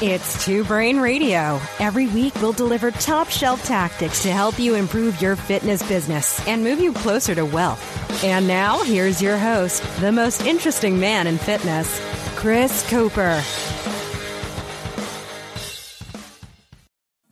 It's Two Brain Radio. Every week, we'll deliver top shelf tactics to help you improve your fitness business and move you closer to wealth. And now, here's your host, the most interesting man in fitness, Chris Cooper.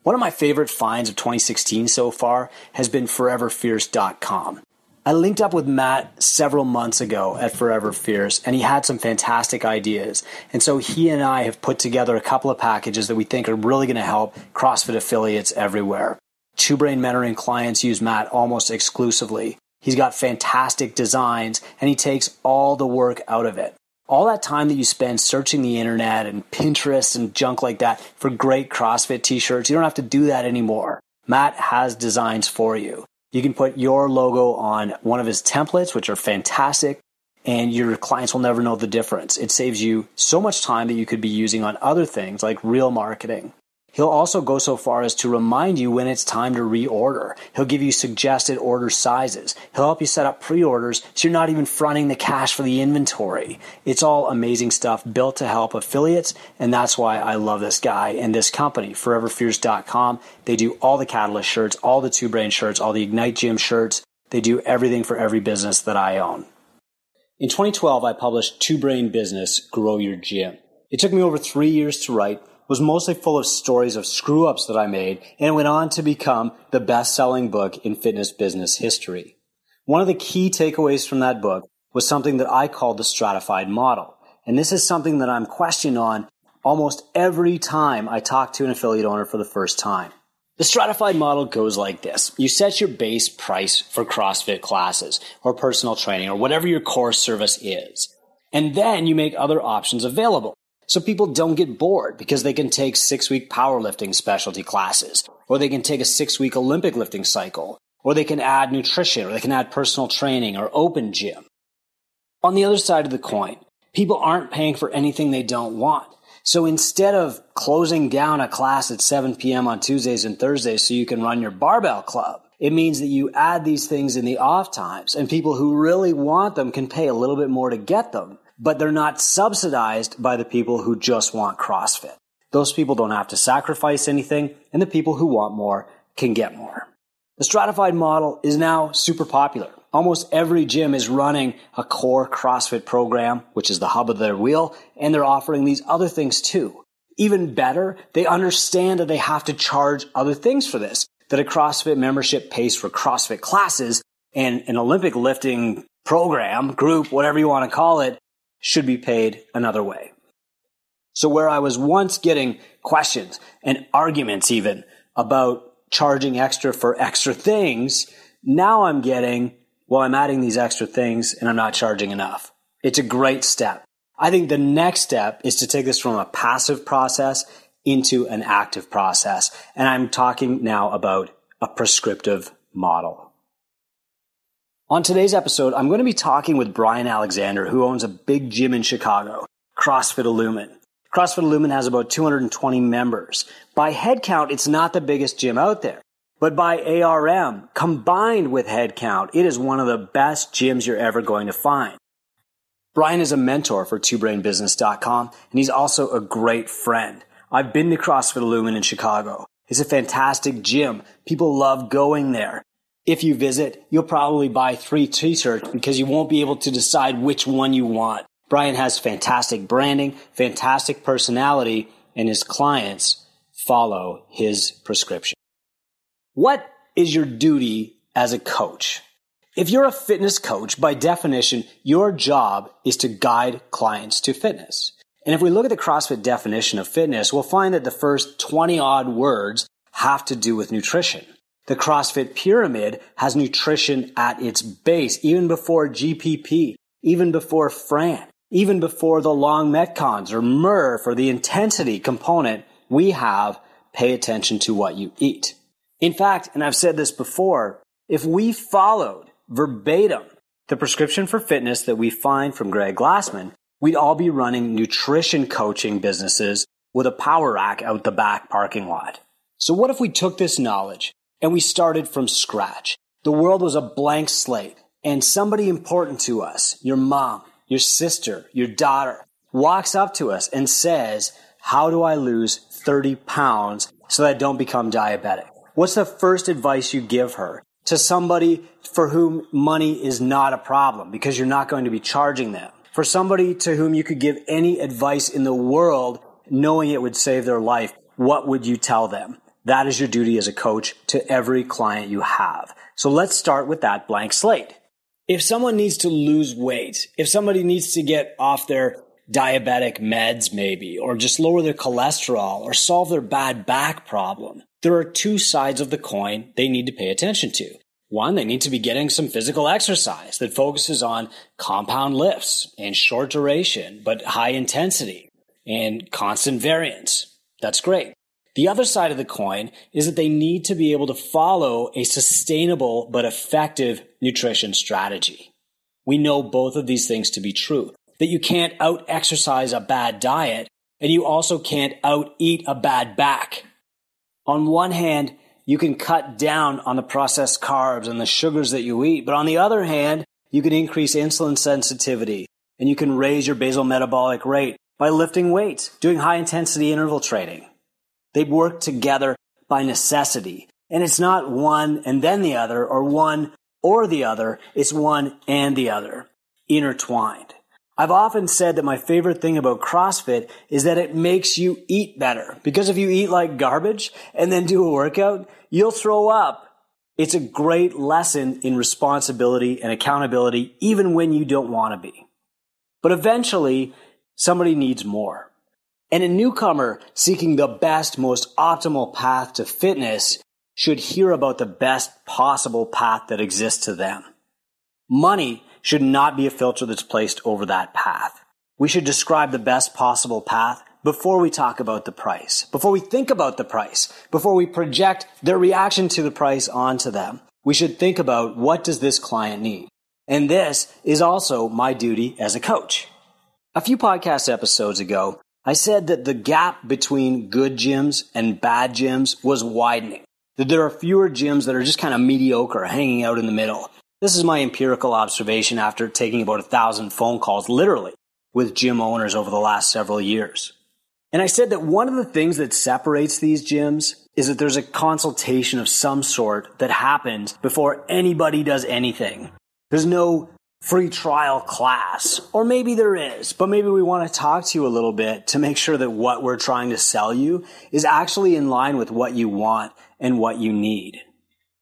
One of my favorite finds of 2016 so far has been ForeverFierce.com. I linked up with Matt several months ago at Forever Fierce, and he had some fantastic ideas. And so he and I have put together a couple of packages that we think are really going to help CrossFit affiliates everywhere. Two Brain mentoring clients use Matt almost exclusively. He's got fantastic designs, and he takes all the work out of it. All that time that you spend searching the internet and Pinterest and junk like that for great CrossFit t shirts, you don't have to do that anymore. Matt has designs for you. You can put your logo on one of his templates, which are fantastic, and your clients will never know the difference. It saves you so much time that you could be using on other things like real marketing. He'll also go so far as to remind you when it's time to reorder. He'll give you suggested order sizes. He'll help you set up pre-orders so you're not even fronting the cash for the inventory. It's all amazing stuff built to help affiliates, and that's why I love this guy and this company, foreverfierce.com. They do all the Catalyst shirts, all the Two Brain shirts, all the Ignite Gym shirts. They do everything for every business that I own. In 2012, I published Two Brain Business, Grow Your Gym. It took me over three years to write, was mostly full of stories of screw ups that I made and went on to become the best selling book in fitness business history. One of the key takeaways from that book was something that I called the stratified model. And this is something that I'm questioned on almost every time I talk to an affiliate owner for the first time. The stratified model goes like this. You set your base price for CrossFit classes or personal training or whatever your core service is. And then you make other options available. So people don't get bored because they can take six week powerlifting specialty classes, or they can take a six week Olympic lifting cycle, or they can add nutrition, or they can add personal training or open gym. On the other side of the coin, people aren't paying for anything they don't want. So instead of closing down a class at 7 p.m. on Tuesdays and Thursdays so you can run your barbell club, it means that you add these things in the off times and people who really want them can pay a little bit more to get them but they're not subsidized by the people who just want CrossFit. Those people don't have to sacrifice anything, and the people who want more can get more. The stratified model is now super popular. Almost every gym is running a core CrossFit program, which is the hub of their wheel, and they're offering these other things too. Even better, they understand that they have to charge other things for this, that a CrossFit membership pays for CrossFit classes and an Olympic lifting program, group, whatever you want to call it, should be paid another way. So where I was once getting questions and arguments even about charging extra for extra things, now I'm getting, well, I'm adding these extra things and I'm not charging enough. It's a great step. I think the next step is to take this from a passive process into an active process. And I'm talking now about a prescriptive model. On today's episode, I'm going to be talking with Brian Alexander, who owns a big gym in Chicago, CrossFit Illumin. CrossFit Illumin has about 220 members. By headcount, it's not the biggest gym out there. But by ARM, combined with headcount, it is one of the best gyms you're ever going to find. Brian is a mentor for twobrainbusiness.com, and he's also a great friend. I've been to CrossFit Illumin in Chicago. It's a fantastic gym. People love going there if you visit, you'll probably buy three t-shirts because you won't be able to decide which one you want. Brian has fantastic branding, fantastic personality, and his clients follow his prescription. What is your duty as a coach? If you're a fitness coach, by definition, your job is to guide clients to fitness. And if we look at the CrossFit definition of fitness, we'll find that the first 20 odd words have to do with nutrition. The CrossFit pyramid has nutrition at its base, even before GPP, even before Fran, even before the long Metcons or MUR for the intensity component, we have pay attention to what you eat. In fact, and I've said this before, if we followed verbatim the prescription for fitness that we find from Greg Glassman, we'd all be running nutrition coaching businesses with a power rack out the back parking lot. So what if we took this knowledge and we started from scratch. The world was a blank slate and somebody important to us, your mom, your sister, your daughter, walks up to us and says, how do I lose 30 pounds so that I don't become diabetic? What's the first advice you give her to somebody for whom money is not a problem because you're not going to be charging them? For somebody to whom you could give any advice in the world knowing it would save their life, what would you tell them? That is your duty as a coach to every client you have. So let's start with that blank slate. If someone needs to lose weight, if somebody needs to get off their diabetic meds maybe, or just lower their cholesterol or solve their bad back problem, there are two sides of the coin they need to pay attention to. One, they need to be getting some physical exercise that focuses on compound lifts and short duration, but high intensity and constant variance. That's great. The other side of the coin is that they need to be able to follow a sustainable but effective nutrition strategy. We know both of these things to be true. That you can't out exercise a bad diet and you also can't out eat a bad back. On one hand, you can cut down on the processed carbs and the sugars that you eat. But on the other hand, you can increase insulin sensitivity and you can raise your basal metabolic rate by lifting weights, doing high intensity interval training. They work together by necessity. And it's not one and then the other or one or the other. It's one and the other intertwined. I've often said that my favorite thing about CrossFit is that it makes you eat better. Because if you eat like garbage and then do a workout, you'll throw up. It's a great lesson in responsibility and accountability, even when you don't want to be. But eventually, somebody needs more. And a newcomer seeking the best, most optimal path to fitness should hear about the best possible path that exists to them. Money should not be a filter that's placed over that path. We should describe the best possible path before we talk about the price, before we think about the price, before we project their reaction to the price onto them. We should think about what does this client need? And this is also my duty as a coach. A few podcast episodes ago, I said that the gap between good gyms and bad gyms was widening. That there are fewer gyms that are just kind of mediocre, hanging out in the middle. This is my empirical observation after taking about a thousand phone calls, literally, with gym owners over the last several years. And I said that one of the things that separates these gyms is that there's a consultation of some sort that happens before anybody does anything. There's no free trial class, or maybe there is, but maybe we want to talk to you a little bit to make sure that what we're trying to sell you is actually in line with what you want and what you need.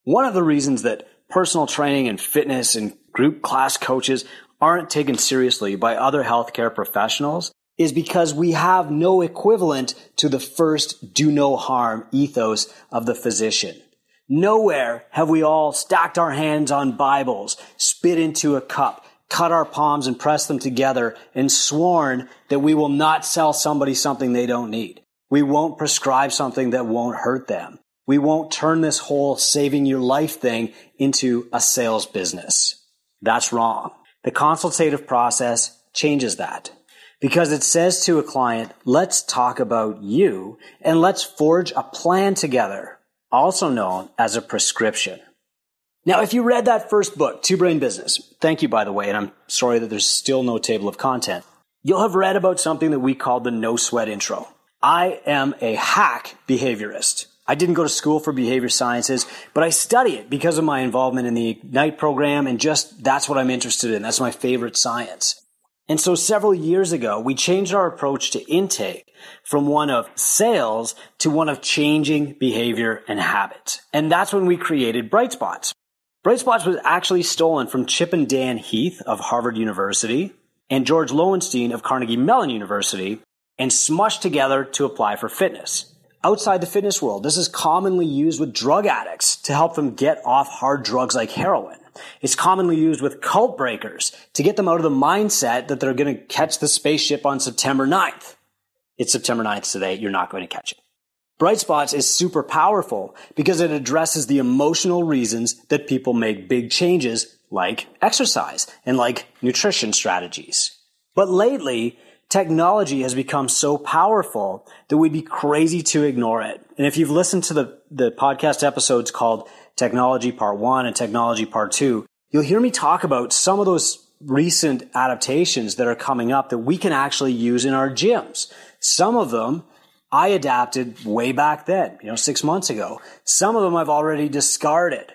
One of the reasons that personal training and fitness and group class coaches aren't taken seriously by other healthcare professionals is because we have no equivalent to the first do no harm ethos of the physician. Nowhere have we all stacked our hands on Bibles, spit into a cup, cut our palms and pressed them together and sworn that we will not sell somebody something they don't need. We won't prescribe something that won't hurt them. We won't turn this whole saving your life thing into a sales business. That's wrong. The consultative process changes that because it says to a client, let's talk about you and let's forge a plan together, also known as a prescription. Now, if you read that first book, Two Brain Business, thank you, by the way, and I'm sorry that there's still no table of content, you'll have read about something that we call the no sweat intro. I am a hack behaviorist. I didn't go to school for behavior sciences, but I study it because of my involvement in the Ignite program and just that's what I'm interested in. That's my favorite science. And so several years ago, we changed our approach to intake from one of sales to one of changing behavior and habits. And that's when we created Bright Spots. Bright Spots was actually stolen from Chip and Dan Heath of Harvard University and George Loewenstein of Carnegie Mellon University and smushed together to apply for fitness outside the fitness world. This is commonly used with drug addicts to help them get off hard drugs like heroin. It's commonly used with cult breakers to get them out of the mindset that they're going to catch the spaceship on September 9th. It's September 9th today. You're not going to catch it. Bright Spots is super powerful because it addresses the emotional reasons that people make big changes like exercise and like nutrition strategies. But lately, technology has become so powerful that we'd be crazy to ignore it. And if you've listened to the, the podcast episodes called Technology Part 1 and Technology Part 2, you'll hear me talk about some of those recent adaptations that are coming up that we can actually use in our gyms. Some of them I adapted way back then, you know, six months ago. Some of them I've already discarded,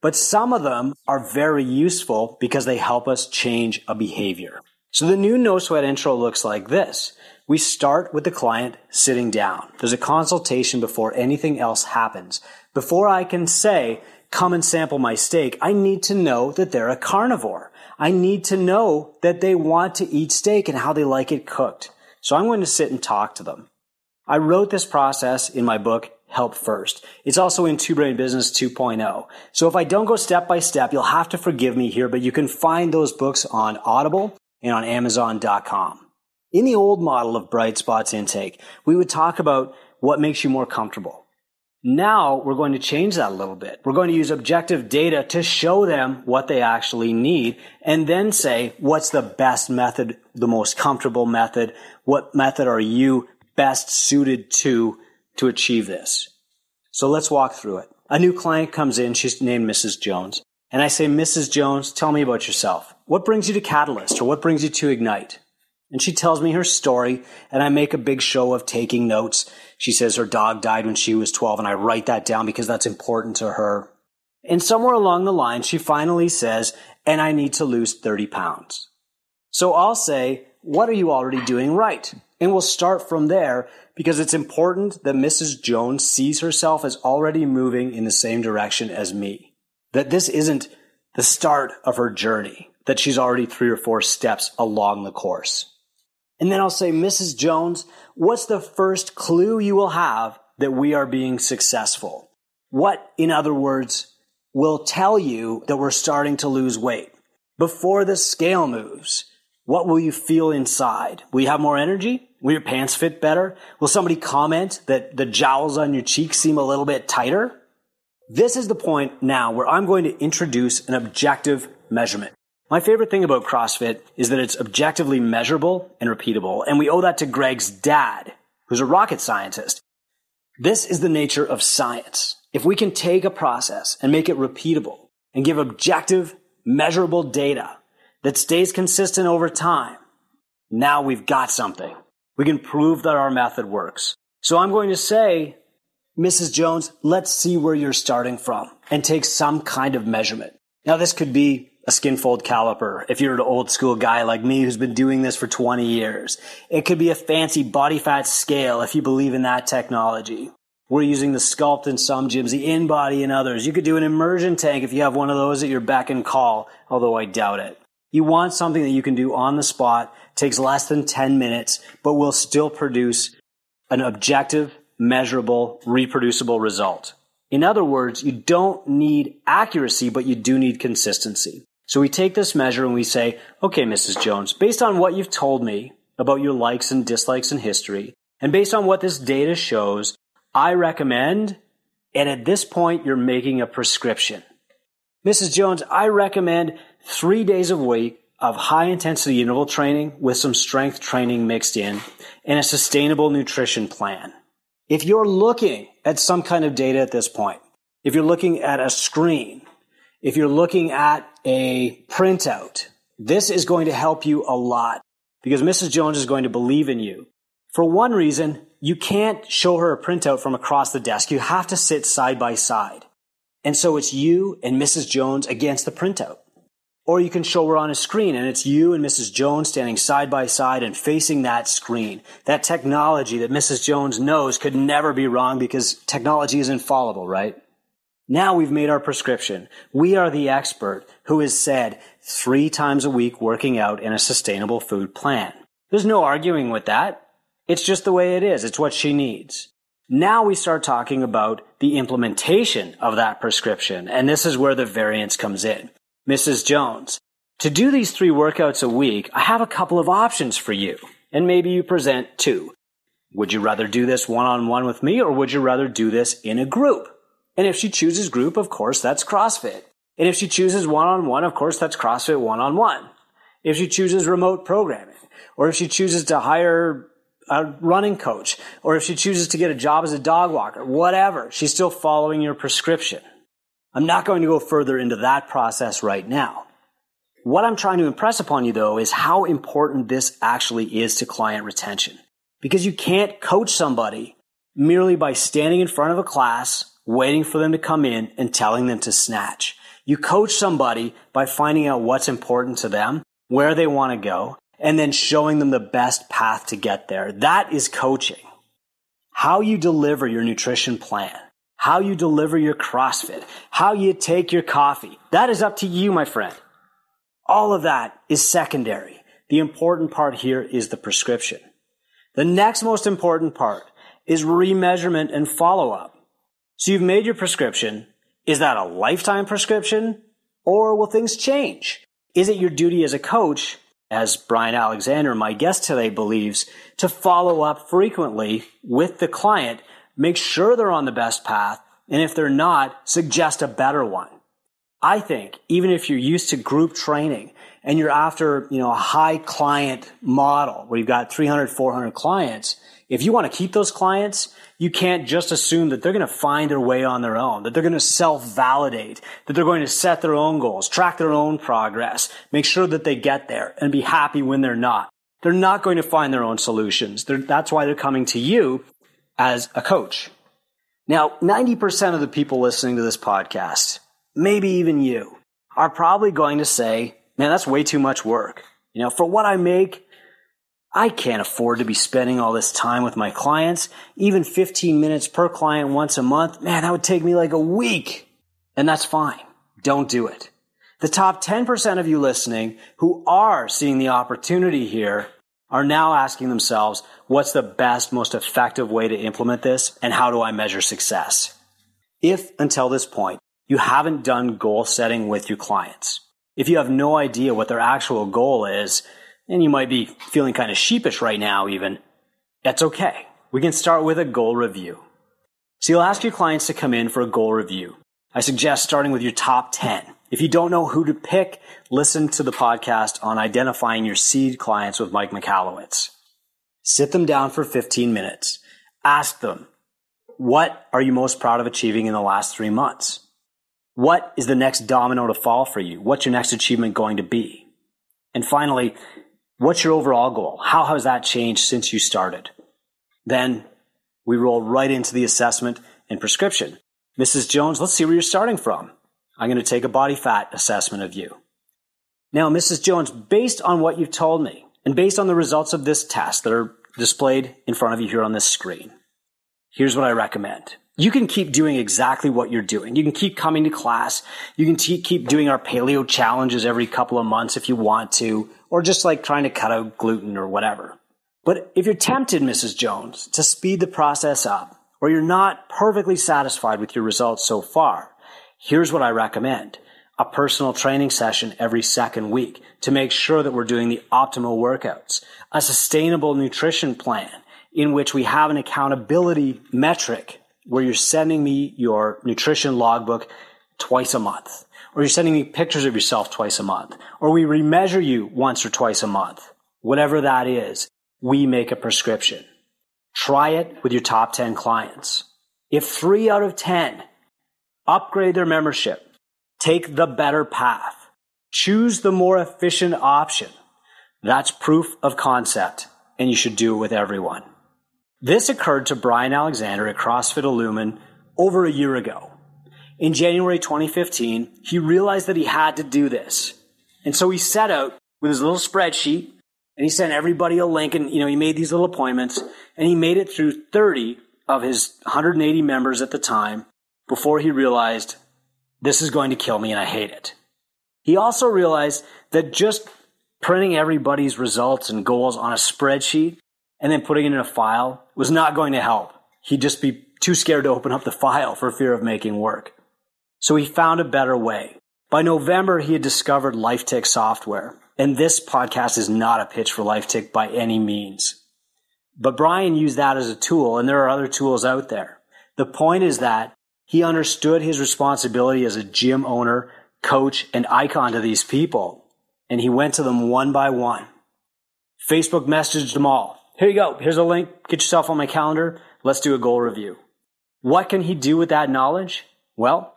but some of them are very useful because they help us change a behavior. So the new no sweat intro looks like this. We start with the client sitting down. There's a consultation before anything else happens. Before I can say, come and sample my steak, I need to know that they're a carnivore. I need to know that they want to eat steak and how they like it cooked. So I'm going to sit and talk to them. I wrote this process in my book, Help First. It's also in Two Brain Business 2.0. So if I don't go step by step, you'll have to forgive me here, but you can find those books on Audible and on Amazon.com. In the old model of Bright Spots intake, we would talk about what makes you more comfortable. Now we're going to change that a little bit. We're going to use objective data to show them what they actually need and then say, what's the best method, the most comfortable method? What method are you best suited to, to achieve this? So let's walk through it. A new client comes in. She's named Mrs. Jones. And I say, Mrs. Jones, tell me about yourself. What brings you to Catalyst or what brings you to Ignite? And she tells me her story and I make a big show of taking notes. She says her dog died when she was 12 and I write that down because that's important to her. And somewhere along the line, she finally says, and I need to lose 30 pounds. So I'll say, what are you already doing right? And we'll start from there because it's important that Mrs. Jones sees herself as already moving in the same direction as me. That this isn't the start of her journey, that she's already three or four steps along the course. And then I'll say, Mrs. Jones, what's the first clue you will have that we are being successful? What, in other words, will tell you that we're starting to lose weight? Before the scale moves, what will you feel inside? Will you have more energy? Will your pants fit better? Will somebody comment that the jowls on your cheeks seem a little bit tighter? This is the point now where I'm going to introduce an objective measurement. My favorite thing about CrossFit is that it's objectively measurable and repeatable, and we owe that to Greg's dad, who's a rocket scientist. This is the nature of science. If we can take a process and make it repeatable and give objective, measurable data that stays consistent over time, now we've got something. We can prove that our method works. So I'm going to say, Mrs. Jones, let's see where you're starting from and take some kind of measurement. Now, this could be a skinfold caliper if you're an old school guy like me who's been doing this for 20 years. It could be a fancy body fat scale if you believe in that technology. We're using the Skulpt in some gyms, the InBody in others. You could do an immersion tank if you have one of those at your beck and call, although I doubt it. You want something that you can do on the spot, takes less than 10 minutes, but will still produce an objective, measurable, reproducible result. In other words, you don't need accuracy, but you do need consistency. So we take this measure and we say, okay, Mrs. Jones, based on what you've told me about your likes and dislikes in history, and based on what this data shows, I recommend, and at this point, you're making a prescription. Mrs. Jones, I recommend three days a week of high intensity interval training with some strength training mixed in and a sustainable nutrition plan. If you're looking at some kind of data at this point, if you're looking at a screen, if you're looking at a printout, this is going to help you a lot because Mrs. Jones is going to believe in you. For one reason, you can't show her a printout from across the desk. You have to sit side by side. And so it's you and Mrs. Jones against the printout. Or you can show her on a screen and it's you and Mrs. Jones standing side by side and facing that screen. That technology that Mrs. Jones knows could never be wrong because technology is infallible, right? Now we've made our prescription. We are the expert who has said three times a week working out in a sustainable food plan. There's no arguing with that. It's just the way it is. It's what she needs. Now we start talking about the implementation of that prescription. And this is where the variance comes in. Mrs. Jones, to do these three workouts a week, I have a couple of options for you. And maybe you present two. Would you rather do this one on one with me or would you rather do this in a group? And if she chooses group, of course, that's CrossFit. And if she chooses one on one, of course, that's CrossFit one on one. If she chooses remote programming, or if she chooses to hire a running coach, or if she chooses to get a job as a dog walker, whatever, she's still following your prescription. I'm not going to go further into that process right now. What I'm trying to impress upon you though is how important this actually is to client retention. Because you can't coach somebody merely by standing in front of a class, waiting for them to come in and telling them to snatch. You coach somebody by finding out what's important to them, where they want to go, and then showing them the best path to get there. That is coaching. How you deliver your nutrition plan, how you deliver your CrossFit, how you take your coffee, that is up to you, my friend. All of that is secondary. The important part here is the prescription. The next most important part is remeasurement and follow up. So you've made your prescription. Is that a lifetime prescription or will things change? Is it your duty as a coach, as Brian Alexander, my guest today, believes, to follow up frequently with the client, make sure they're on the best path, and if they're not, suggest a better one? I think even if you're used to group training and you're after, you know, a high client model where you've got 300, 400 clients, if you want to keep those clients, you can't just assume that they're going to find their way on their own, that they're going to self-validate, that they're going to set their own goals, track their own progress, make sure that they get there and be happy when they're not. They're not going to find their own solutions. They're, that's why they're coming to you as a coach. Now, 90% of the people listening to this podcast maybe even you, are probably going to say, man, that's way too much work. You know, for what I make, I can't afford to be spending all this time with my clients. Even 15 minutes per client once a month, man, that would take me like a week. And that's fine. Don't do it. The top 10% of you listening who are seeing the opportunity here are now asking themselves, what's the best, most effective way to implement this? And how do I measure success? If until this point you haven't done goal setting with your clients. If you have no idea what their actual goal is, and you might be feeling kind of sheepish right now, even, that's okay. We can start with a goal review. So you'll ask your clients to come in for a goal review. I suggest starting with your top 10. If you don't know who to pick, listen to the podcast on identifying your seed clients with Mike Michalowicz. Sit them down for 15 minutes. Ask them, what are you most proud of achieving in the last three months? What is the next domino to fall for you? What's your next achievement going to be? And finally, what's your overall goal? How has that changed since you started? Then we roll right into the assessment and prescription. Mrs. Jones, let's see where you're starting from. I'm going to take a body fat assessment of you. Now, Mrs. Jones, based on what you've told me and based on the results of this test that are displayed in front of you here on this screen, here's what I recommend you can keep doing exactly what you're doing. You can keep coming to class. You can keep doing our paleo challenges every couple of months if you want to, or just like trying to cut out gluten or whatever. But if you're tempted, Mrs. Jones, to speed the process up, or you're not perfectly satisfied with your results so far, here's what I recommend. A personal training session every second week to make sure that we're doing the optimal workouts, a sustainable nutrition plan in which we have an accountability metric where you're sending me your nutrition logbook twice a month, or you're sending me pictures of yourself twice a month, or we remeasure you once or twice a month, whatever that is, we make a prescription. Try it with your top 10 clients. If three out of 10 upgrade their membership, take the better path, choose the more efficient option, that's proof of concept, and you should do it with everyone. This occurred to Brian Alexander at CrossFit Illumin over a year ago. In January 2015, he realized that he had to do this. And so he set out with his little spreadsheet and he sent everybody a link and, you know, he made these little appointments and he made it through 30 of his 180 members at the time before he realized this is going to kill me and I hate it. He also realized that just printing everybody's results and goals on a spreadsheet and then putting it in a file was not going to help. He'd just be too scared to open up the file for fear of making work. So he found a better way. By November, he had discovered LifeTick software. And this podcast is not a pitch for LifeTick by any means. But Brian used that as a tool, and there are other tools out there. The point is that he understood his responsibility as a gym owner, coach, and icon to these people. And he went to them one by one. Facebook messaged them all. Here you go. Here's a link. Get yourself on my calendar. Let's do a goal review. What can he do with that knowledge? Well,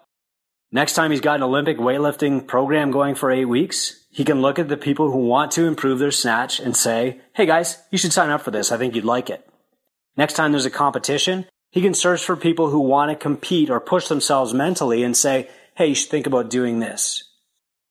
next time he's got an Olympic weightlifting program going for eight weeks, he can look at the people who want to improve their snatch and say, Hey guys, you should sign up for this. I think you'd like it. Next time there's a competition, he can search for people who want to compete or push themselves mentally and say, hey, you should think about doing this.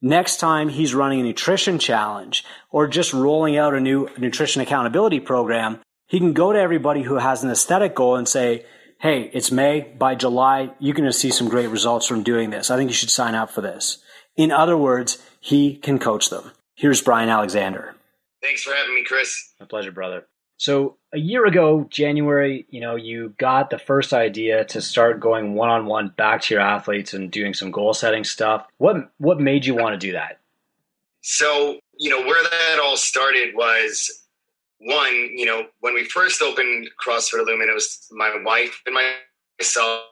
Next time he's running a nutrition challenge or just rolling out a new nutrition accountability program, he can go to everybody who has an aesthetic goal and say, Hey, it's May. By July, you're going to see some great results from doing this. I think you should sign up for this. In other words, he can coach them. Here's Brian Alexander. Thanks for having me, Chris. My pleasure, brother. So a year ago, January, you know, you got the first idea to start going one on one back to your athletes and doing some goal setting stuff. What what made you want to do that? So, you know, where that all started was one, you know, when we first opened CrossFit Illumin, it was my wife and myself,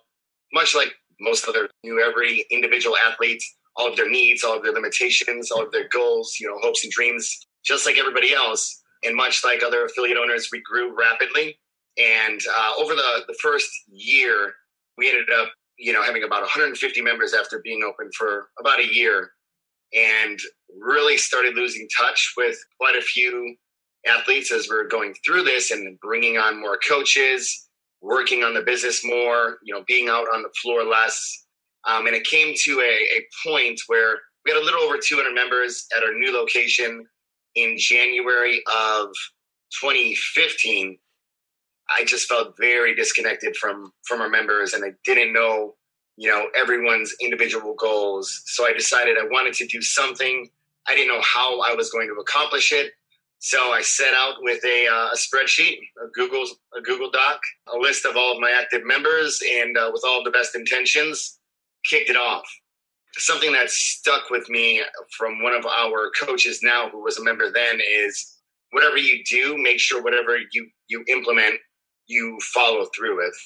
much like most other knew every individual athlete, all of their needs, all of their limitations, all of their goals, you know, hopes and dreams, just like everybody else. And much like other affiliate owners, we grew rapidly. And uh, over the, the first year, we ended up, you know, having about 150 members after being open for about a year and really started losing touch with quite a few athletes as we're going through this and bringing on more coaches, working on the business more, you know, being out on the floor less. Um, and it came to a, a point where we had a little over 200 members at our new location in January of 2015. I just felt very disconnected from from our members, and I didn't know, you know, everyone's individual goals. So I decided I wanted to do something. I didn't know how I was going to accomplish it. So I set out with a, uh, a spreadsheet, a Google a Google Doc, a list of all of my active members, and uh, with all the best intentions, kicked it off. Something that stuck with me from one of our coaches now, who was a member then, is whatever you do, make sure whatever you you implement, you follow through with.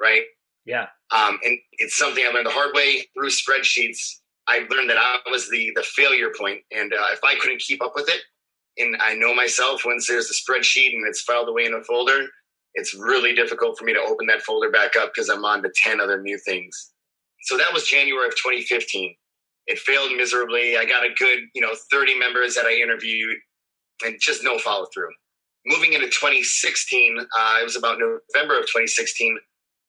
Right? Yeah. Um, and it's something I learned the hard way through spreadsheets. I learned that I was the the failure point, and uh, if I couldn't keep up with it, and I know myself once there's a spreadsheet and it's filed away in a folder, it's really difficult for me to open that folder back up because I'm on to 10 other new things. So that was January of 2015. It failed miserably. I got a good, you know, 30 members that I interviewed and just no follow through. Moving into 2016, uh, it was about November of 2016.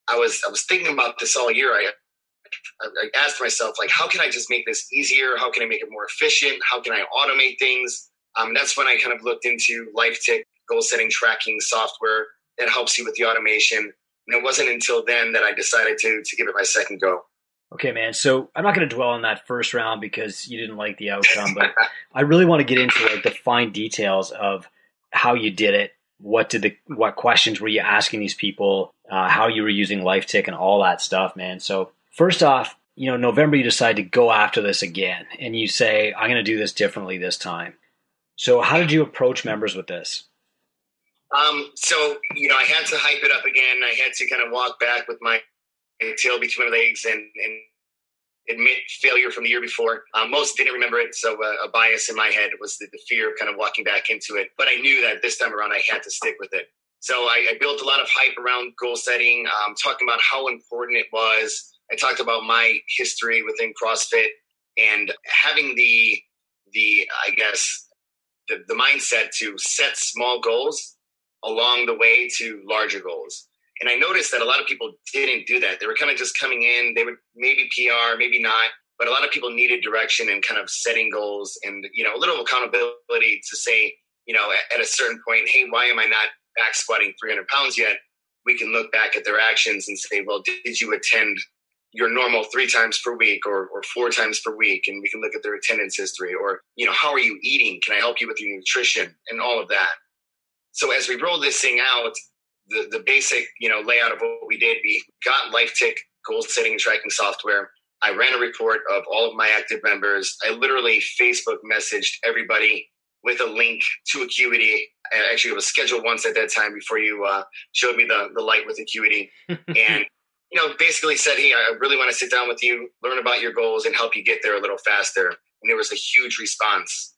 I was I was thinking about this all year. I I asked myself like, how can I just make this easier? How can I make it more efficient? How can I automate things? Um, that's when I kind of looked into LifeTick goal setting tracking software that helps you with the automation. And it wasn't until then that I decided to to give it my second go. Okay, man. So I'm not going to dwell on that first round because you didn't like the outcome, but I really want to get into like the fine details of how you did it. What did the what questions were you asking these people? Uh, how you were using LifeTick and all that stuff, man. So first off, you know, November you decide to go after this again, and you say, "I'm going to do this differently this time." So, how did you approach members with this? Um, so, you know, I had to hype it up again. I had to kind of walk back with my tail between my legs and, and admit failure from the year before. Um, most didn't remember it, so uh, a bias in my head was the, the, fear of kind of walking back into it. But I knew that this time around I had to stick with it. So I, I built a lot of hype around goal setting, um, talking about how important it was. I talked about my history within CrossFit and having the the I guess the, the mindset to set small goals along the way to larger goals. And I noticed that a lot of people didn't do that. They were kind of just coming in, they would maybe PR, maybe not, but a lot of people needed direction and kind of setting goals and, you know, a little accountability to say, you know, at, at a certain point, hey, why am I not back squatting 300 pounds yet? We can look back at their actions and say, well, did you attend your normal three times per week or, or four times per week and we can look at their attendance history or you know how are you eating? Can i help you with your nutrition? And all of that. So as we roll this thing out the, the basic you know layout of what we did we got LifeTick goal setting and tracking software. I ran a report of all of my active members. I literally facebook messaged everybody with a link to acuity. Actually it was ScheduleOnce at that time before you uh, showed me the, the light with acuity. And you know, basically said, Hey, I really want to sit down with you, learn about your goals, and help you get there a little faster. And there was a huge response.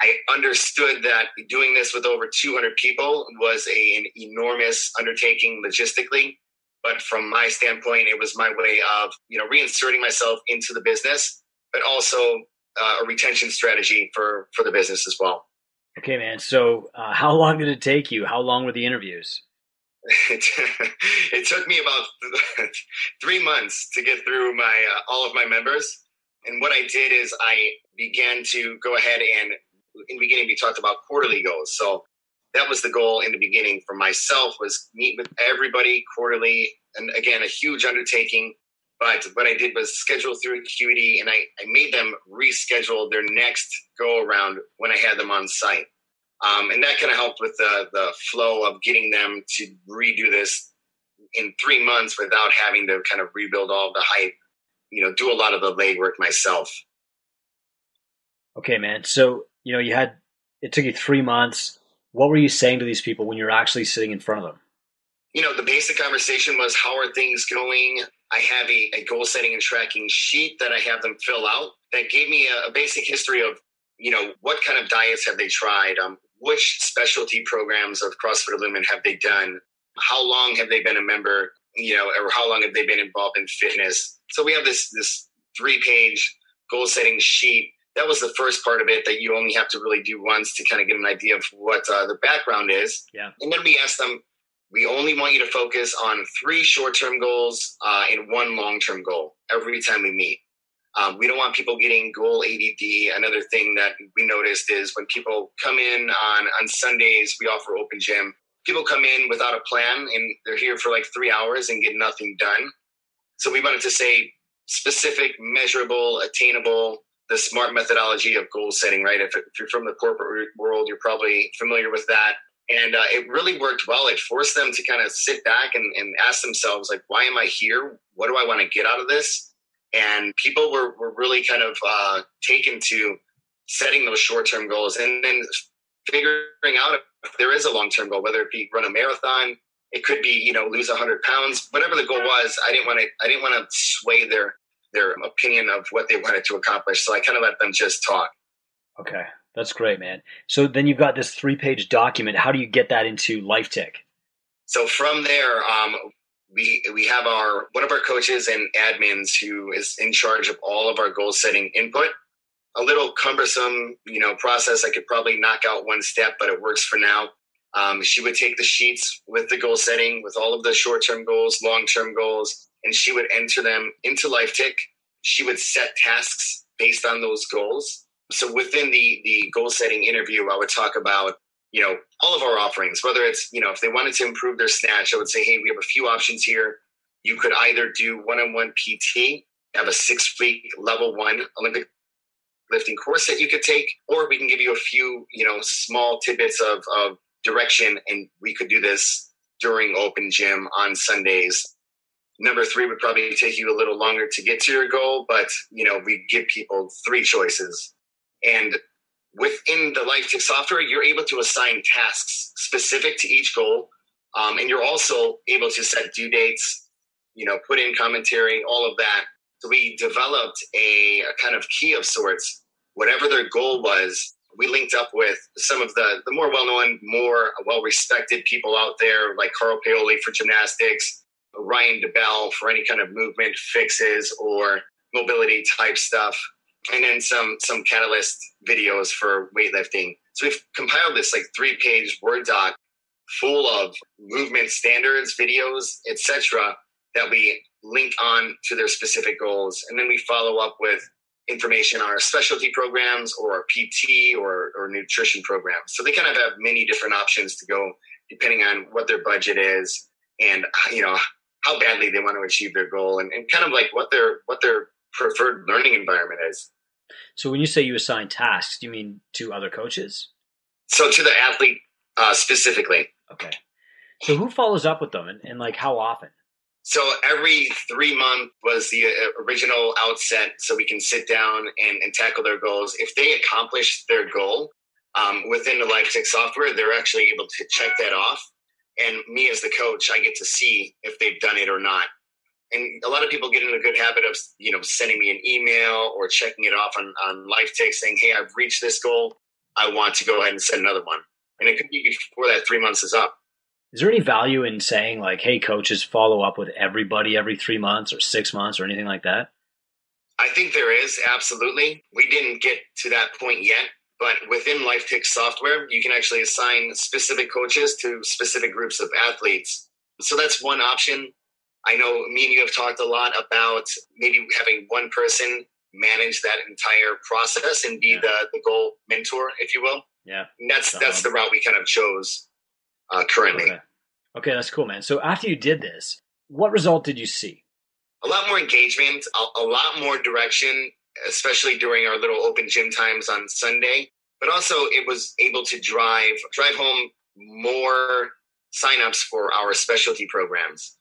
I understood that doing this with over 200 people was a, an enormous undertaking logistically. But from my standpoint, it was my way of, you know, reinserting myself into the business, but also uh, a retention strategy for, for the business as well. Okay, man. So, uh, how long did it take you? How long were the interviews? It, it took me about three months to get through my uh, all of my members. And what I did is I began to go ahead and in the beginning we talked about quarterly goals. So that was the goal in the beginning for myself was meet with everybody quarterly. And again, a huge undertaking. But what I did was schedule through Acuity and I, I made them reschedule their next go around when I had them on site. Um, and that kind of helped with the, the flow of getting them to redo this in three months without having to kind of rebuild all the hype, you know, do a lot of the legwork myself. Okay, man. So, you know, you had, it took you three months. What were you saying to these people when you're actually sitting in front of them? You know, the basic conversation was how are things going? I have a, a goal setting and tracking sheet that I have them fill out that gave me a, a basic history of you know what kind of diets have they tried um, which specialty programs of CrossFit Illumin have they done? How long have they been a member? You know, or how long have they been involved in fitness? So we have this this three page goal setting sheet. That was the first part of it that you only have to really do once to kind of get an idea of what uh, the background is. Yeah. And then we ask them, we only want you to focus on three short term goals uh, and one long term goal every time we meet. Um, we don't want people getting goal ADD. Another thing that we noticed is when people come in on, on Sundays, we offer open gym. People come in without a plan and they're here for like three hours and get nothing done. So we wanted to say specific, measurable, attainable, the smart methodology of goal setting, right? If, if you're from the corporate world, you're probably familiar with that. And uh, it really worked well. It forced them to kind of sit back and, and ask themselves, like, why am I here? What do I want to get out of this? And people were, were really kind of uh, taken to setting those short-term goals and then figuring out if there is a long-term goal whether it be run a marathon it could be you know lose 100 pounds whatever the goal was i didn't want to i didn't want to sway their their opinion of what they wanted to accomplish so i kind of let them just talk. Okay that's great man. So then you've got this three page document. How do you get that into LifeTick so from there um, we we have our one of our coaches and admins who is in charge of all of our goal setting input. A little cumbersome you know process. I could probably knock out one step but it works for now. Um, she would take the sheets with the goal setting with all of the short-term goals long-term goals and she would enter them into LifeTick. She would set tasks based on those goals. So within the the goal setting interview i would talk about you know, all of our offerings, whether it's, you know, if they wanted to improve their snatch, I would say, hey, we have a few options here. You could either do one on one PT, have a six week level one Olympic lifting course that you could take, or we can give you a few, you know, small tidbits of, of direction and we could do this during open gym on Sundays. Number three would probably take you a little longer to get to your goal, but you know, we give people three choices. And within the LifeTick software, you're able to assign tasks specific to each goal. Um, and you're also able to set due dates, you know, put in commentary, all of that. So we developed a, a kind of key of sorts. Whatever their goal was, we linked up with some of the, the more well-known, more well-respected people out there, like Carl Paoli for gymnastics, Ryan DeBell for any kind of movement fixes or mobility type stuff and then some some catalyst videos for weightlifting. So we've compiled this like three page Word doc full of movement standards, videos, etc. that we link on to their specific goals, and then we follow up with information on our specialty programs or our PT or, or nutrition programs. So they kind of have many different options to go depending on what their budget is and you know how badly they want to achieve their goal and, and kind of like what their what their preferred learning environment is. So when you say you assign tasks, do you mean to other coaches? So to the athlete uh, specifically. Okay. So who follows up with them and, and like how often? So every three month was the uh, original outset, so we can sit down and, and tackle their goals. If they accomplish their goal um, within the LifeTick software, they're actually able to check that off. And me as the coach, I get to see if they've done it or not and a lot of people get in a good habit of you know sending me an email or checking it off on on LifeTick saying hey i've reached this goal. I want to go ahead and set another one. And it could be before that three months is up. Is there any value in saying like hey coaches follow up with everybody every three months or six months or anything like that i think there is absolutely. We didn't get to that point yet but within LifeTick software you can actually assign specific coaches to specific groups of athletes. So that's one option. I know me and you have talked a lot about maybe having one person manage that entire process and be yeah. the, the goal mentor, if you will. Yeah. And that's that's the route we kind of chose uh, currently. Okay. okay, that's cool, man. So after you did this, what result did you see? A lot more engagement, a, a lot more direction, especially during our little open gym times on Sunday. But also, it was able to drive drive home more signups for our specialty programs.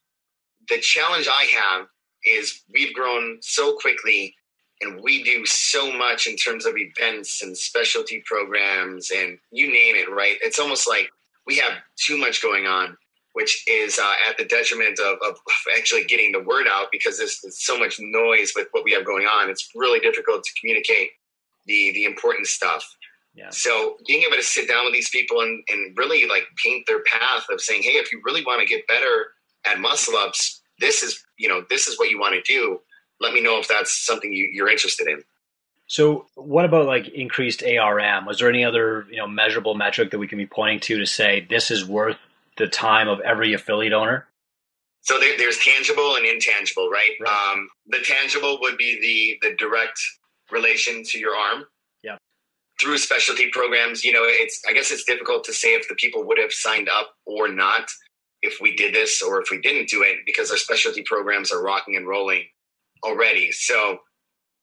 The challenge I have is we've grown so quickly and we do so much in terms of events and specialty programs and you name it, right? It's almost like we have too much going on, which is uh, at the detriment of, of, actually getting the word out because there's, there's so much noise with what we have going on. It's really difficult to communicate the the important stuff. Yeah. So being able to sit down with these people and, and really like paint their path of saying, hey, if you really want to get better at muscle ups, this is you know this is what you want to do let me know if that's something you, you're interested in. So, what about like increased ARM? Was there any other you know measurable metric that we can be pointing to to say this is worth the time of every affiliate owner? So there, there's tangible and intangible, right? right. Um, the tangible would be the the direct relation to your ARM. Yeah. Through specialty programs, you know, it's I guess it's difficult to say if the people would have signed up or not if we did this or if we didn't do it because our specialty programs are rocking and rolling already. So,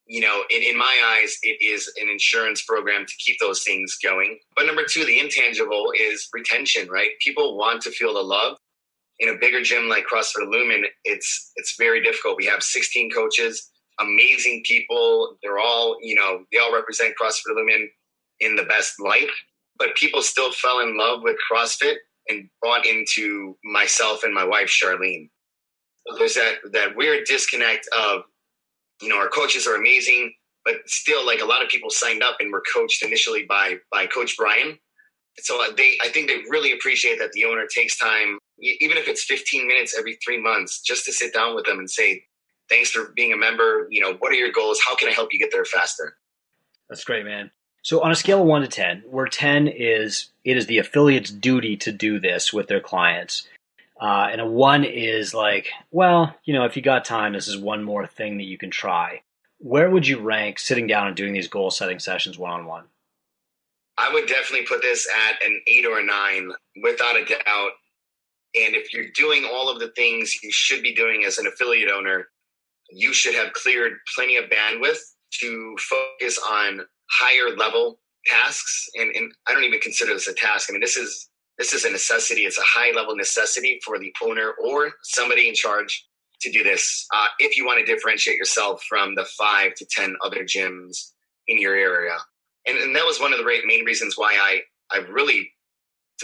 you know, in, in my eyes, it is an insurance program to keep those things going. But number two, the intangible is retention, right? People want to feel the love. In a bigger gym like CrossFit Lumen, it's it's very difficult. We have 16 coaches, amazing people. They're all, you know, they all represent CrossFit Lumen in the best light. But people still fell in love with CrossFit and bought into myself and my wife Charlene. There's that that weird disconnect of you know, our coaches are amazing, but still, like a lot of people signed up and were coached initially by by Coach Brian. So they, I think they really appreciate that the owner takes time, even if it's 15 minutes every three months, just to sit down with them and say, "Thanks for being a member. You know, what are your goals? How can I help you get there faster?" That's great, man. So on a scale of one to ten, where ten is it is the affiliate's duty to do this with their clients, uh, and a one is like, well, you know, if you got time, this is one more thing that you can try. Where would you rank sitting down and doing these goal setting sessions one on one? I would definitely put this at an eight or a nine, without a doubt. And if you're doing all of the things you should be doing as an affiliate owner, you should have cleared plenty of bandwidth to focus on higher level tasks. And, and I don't even consider this a task. I mean, this is this is a necessity. It's a high level necessity for the owner or somebody in charge to do this uh, if you want to differentiate yourself from the five to 10 other gyms in your area. And, and that was one of the main reasons why I, I really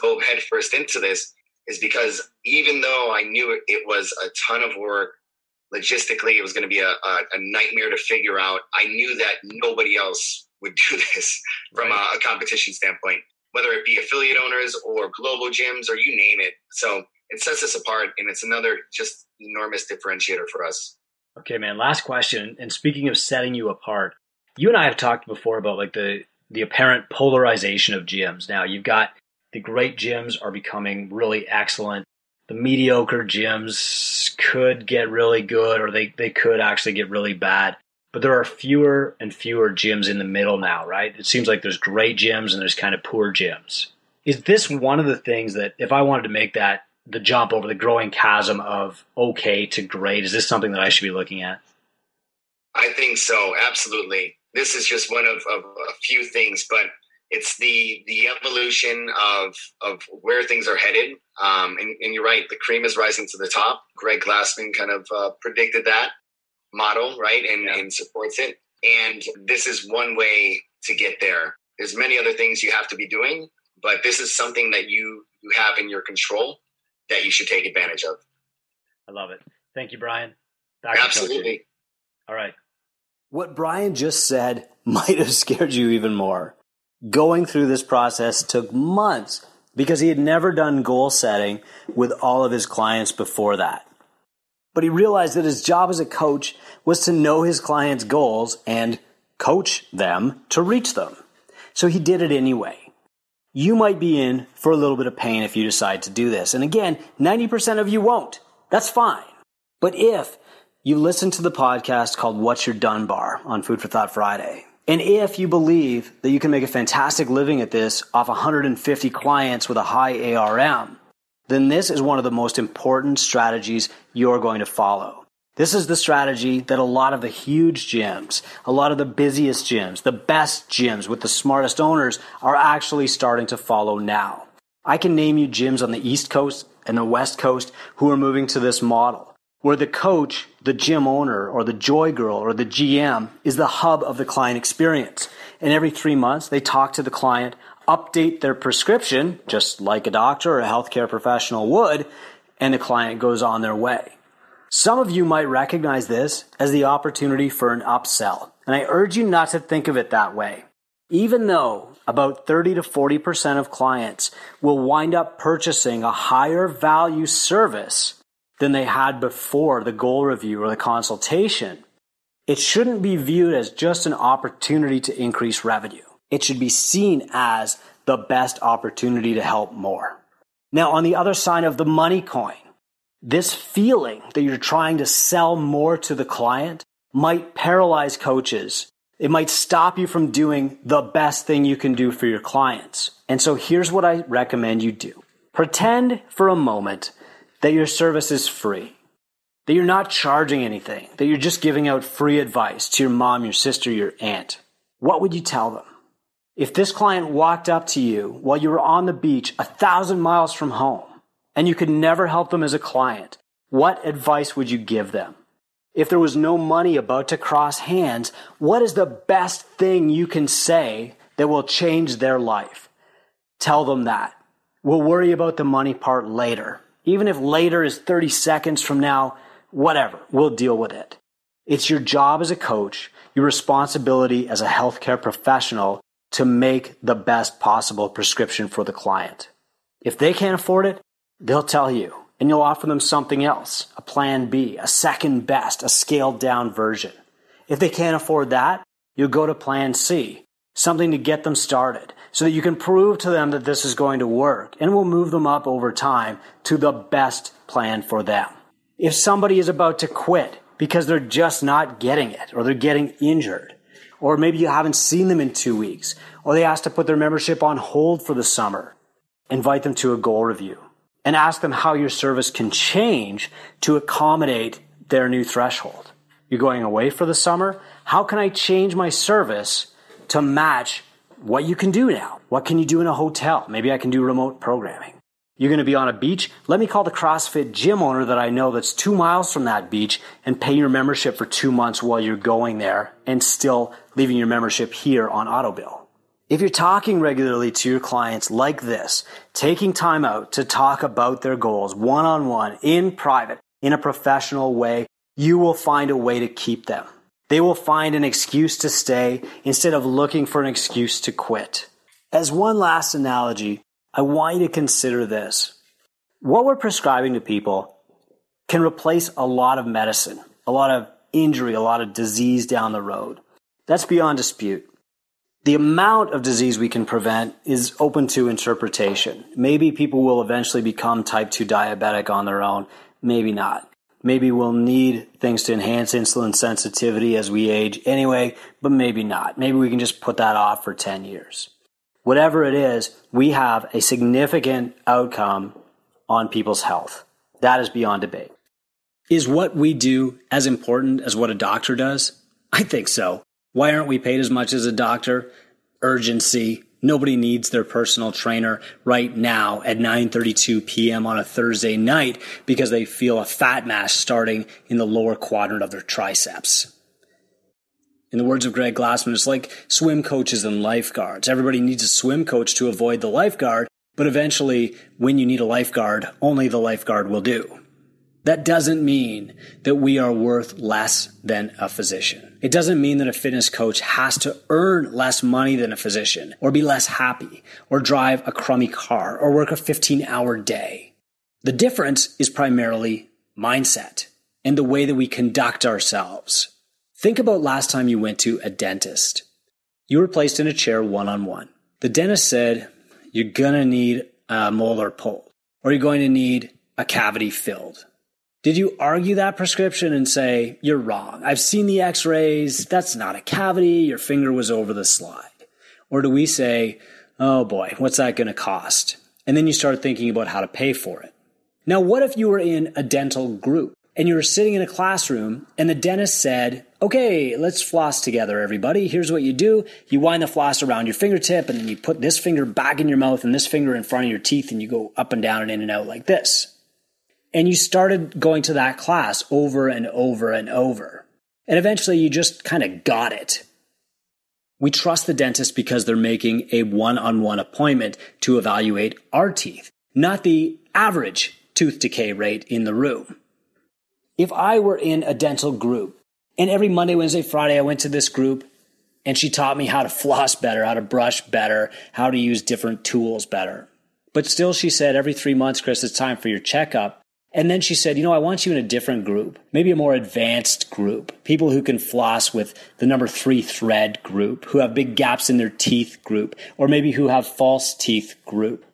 dove headfirst into this is because even though I knew it was a ton of work, logistically, it was going to be a, a, a nightmare to figure out. I knew that nobody else would do this from right. a, a competition standpoint whether it be affiliate owners or global gyms or you name it. So it sets us apart and it's another just enormous differentiator for us. Okay, man. Last question. And speaking of setting you apart, you and I have talked before about like the the apparent polarization of gyms. Now you've got the great gyms are becoming really excellent. The mediocre gyms could get really good or they, they could actually get really bad but there are fewer and fewer gyms in the middle now, right? It seems like there's great gyms and there's kind of poor gyms. Is this one of the things that if I wanted to make that the jump over the growing chasm of okay to great, is this something that I should be looking at? I think so, absolutely. This is just one of, of a few things, but it's the the evolution of of where things are headed. Um, and, and, you're right, the cream is rising to the top. Greg Glassman kind of uh, predicted that model, right? And, yeah. and supports it. And this is one way to get there. There's many other things you have to be doing, but this is something that you you have in your control that you should take advantage of. I love it. Thank you, Brian. Back Absolutely. All right. What Brian just said might have scared you even more. Going through this process took months because he had never done goal setting with all of his clients before that but he realized that his job as a coach was to know his clients' goals and coach them to reach them. So he did it anyway. you might be in for a little bit of pain if you decide to do this. And again, 90% of you won't. That's fine. But if you listen to the podcast called What's Your Dunbar on Food for Thought Friday, and if you believe that you can make a fantastic living at this off 150 clients with a high ARM, then this is one of the most important strategies you're going to follow. This is the strategy that a lot of the huge gyms, a lot of the busiest gyms, the best gyms with the smartest owners are actually starting to follow now. I can name you gyms on the East Coast and the West Coast who are moving to this model, where the coach, the gym owner, or the joy girl, or the GM is the hub of the client experience. And every three months, they talk to the client update their prescription, just like a doctor or a healthcare professional would, and the client goes on their way. Some of you might recognize this as the opportunity for an upsell, and I urge you not to think of it that way. Even though about 30 to 40% of clients will wind up purchasing a higher value service than they had before the goal review or the consultation, it shouldn't be viewed as just an opportunity to increase revenue it should be seen as the best opportunity to help more. Now, on the other side of the money coin, this feeling that you're trying to sell more to the client might paralyze coaches. It might stop you from doing the best thing you can do for your clients. And so here's what I recommend you do. Pretend for a moment that your service is free, that you're not charging anything, that you're just giving out free advice to your mom, your sister, your aunt. What would you tell them? If this client walked up to you while you were on the beach a thousand miles from home and you could never help them as a client, what advice would you give them? If there was no money about to cross hands, what is the best thing you can say that will change their life? Tell them that. We'll worry about the money part later. Even if later is 30 seconds from now, whatever, we'll deal with it. It's your job as a coach, your responsibility as a healthcare professional to make the best possible prescription for the client. If they can't afford it, they'll tell you, and you'll offer them something else a plan B, a second best, a scaled down version. If they can't afford that, you'll go to plan C, something to get them started so that you can prove to them that this is going to work and will move them up over time to the best plan for them. If somebody is about to quit because they're just not getting it or they're getting injured, or maybe you haven't seen them in two weeks, or they ask to put their membership on hold for the summer. Invite them to a goal review and ask them how your service can change to accommodate their new threshold. You're going away for the summer? How can I change my service to match what you can do now? What can you do in a hotel? Maybe I can do remote programming. You're going to be on a beach? Let me call the CrossFit gym owner that I know that's two miles from that beach and pay your membership for two months while you're going there and still leaving your membership here on AutoBill. If you're talking regularly to your clients like this, taking time out to talk about their goals one on one, in private, in a professional way, you will find a way to keep them. They will find an excuse to stay instead of looking for an excuse to quit. As one last analogy, I want you to consider this. What we're prescribing to people can replace a lot of medicine, a lot of injury, a lot of disease down the road. That's beyond dispute. The amount of disease we can prevent is open to interpretation. Maybe people will eventually become type 2 diabetic on their own. Maybe not. Maybe we'll need things to enhance insulin sensitivity as we age anyway, but maybe not. Maybe we can just put that off for 10 years whatever it is, we have a significant outcome on people's health. That is beyond debate. Is what we do as important as what a doctor does? I think so. Why aren't we paid as much as a doctor? Urgency. Nobody needs their personal trainer right now at 9:32 p.m. on a Thursday night because they feel a fat mass starting in the lower quadrant of their triceps. In the words of Greg Glassman, it's like swim coaches and lifeguards. Everybody needs a swim coach to avoid the lifeguard, but eventually, when you need a lifeguard, only the lifeguard will do. That doesn't mean that we are worth less than a physician. It doesn't mean that a fitness coach has to earn less money than a physician, or be less happy, or drive a crummy car, or work a 15 hour day. The difference is primarily mindset and the way that we conduct ourselves. Think about last time you went to a dentist. You were placed in a chair one on one. The dentist said, you're going to need a molar pulled or you're going to need a cavity filled. Did you argue that prescription and say, you're wrong? I've seen the x rays. That's not a cavity. Your finger was over the slide. Or do we say, oh boy, what's that going to cost? And then you start thinking about how to pay for it. Now, what if you were in a dental group and you were sitting in a classroom and the dentist said, okay, let's floss together, everybody. Here's what you do. You wind the floss around your fingertip and then you put this finger back in your mouth and this finger in front of your teeth and you go up and down and in and out like this. And you started going to that class over and over and over. And eventually you just kind of got it. We trust the dentist because they're making a one on one appointment to evaluate our teeth, not the average tooth decay rate in the room. If I were in a dental group and every Monday, Wednesday, Friday, I went to this group and she taught me how to floss better, how to brush better, how to use different tools better. But still, she said, every three months, Chris, it's time for your checkup. And then she said, you know, I want you in a different group, maybe a more advanced group, people who can floss with the number three thread group, who have big gaps in their teeth group, or maybe who have false teeth group.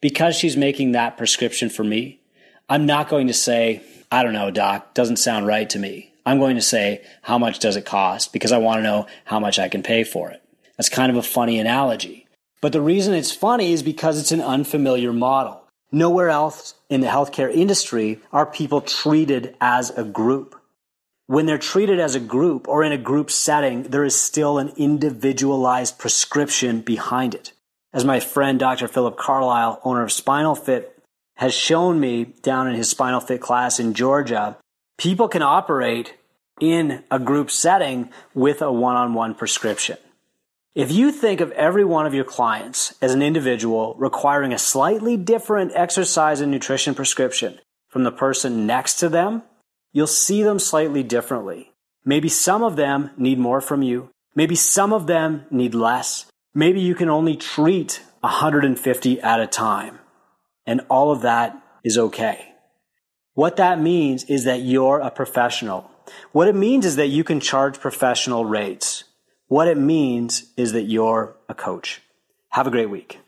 Because she's making that prescription for me, I'm not going to say, I don't know, doc, doesn't sound right to me. I'm going to say, how much does it cost? Because I want to know how much I can pay for it. That's kind of a funny analogy. But the reason it's funny is because it's an unfamiliar model. Nowhere else in the healthcare industry are people treated as a group. When they're treated as a group or in a group setting, there is still an individualized prescription behind it. As my friend Dr. Philip Carlisle, owner of Spinal Fit, has shown me down in his Spinal Fit class in Georgia, people can operate in a group setting with a one on one prescription. If you think of every one of your clients as an individual requiring a slightly different exercise and nutrition prescription from the person next to them, you'll see them slightly differently. Maybe some of them need more from you. Maybe some of them need less. Maybe you can only treat 150 at a time. And all of that is okay. What that means is that you're a professional. What it means is that you can charge professional rates. What it means is that you're a coach. Have a great week.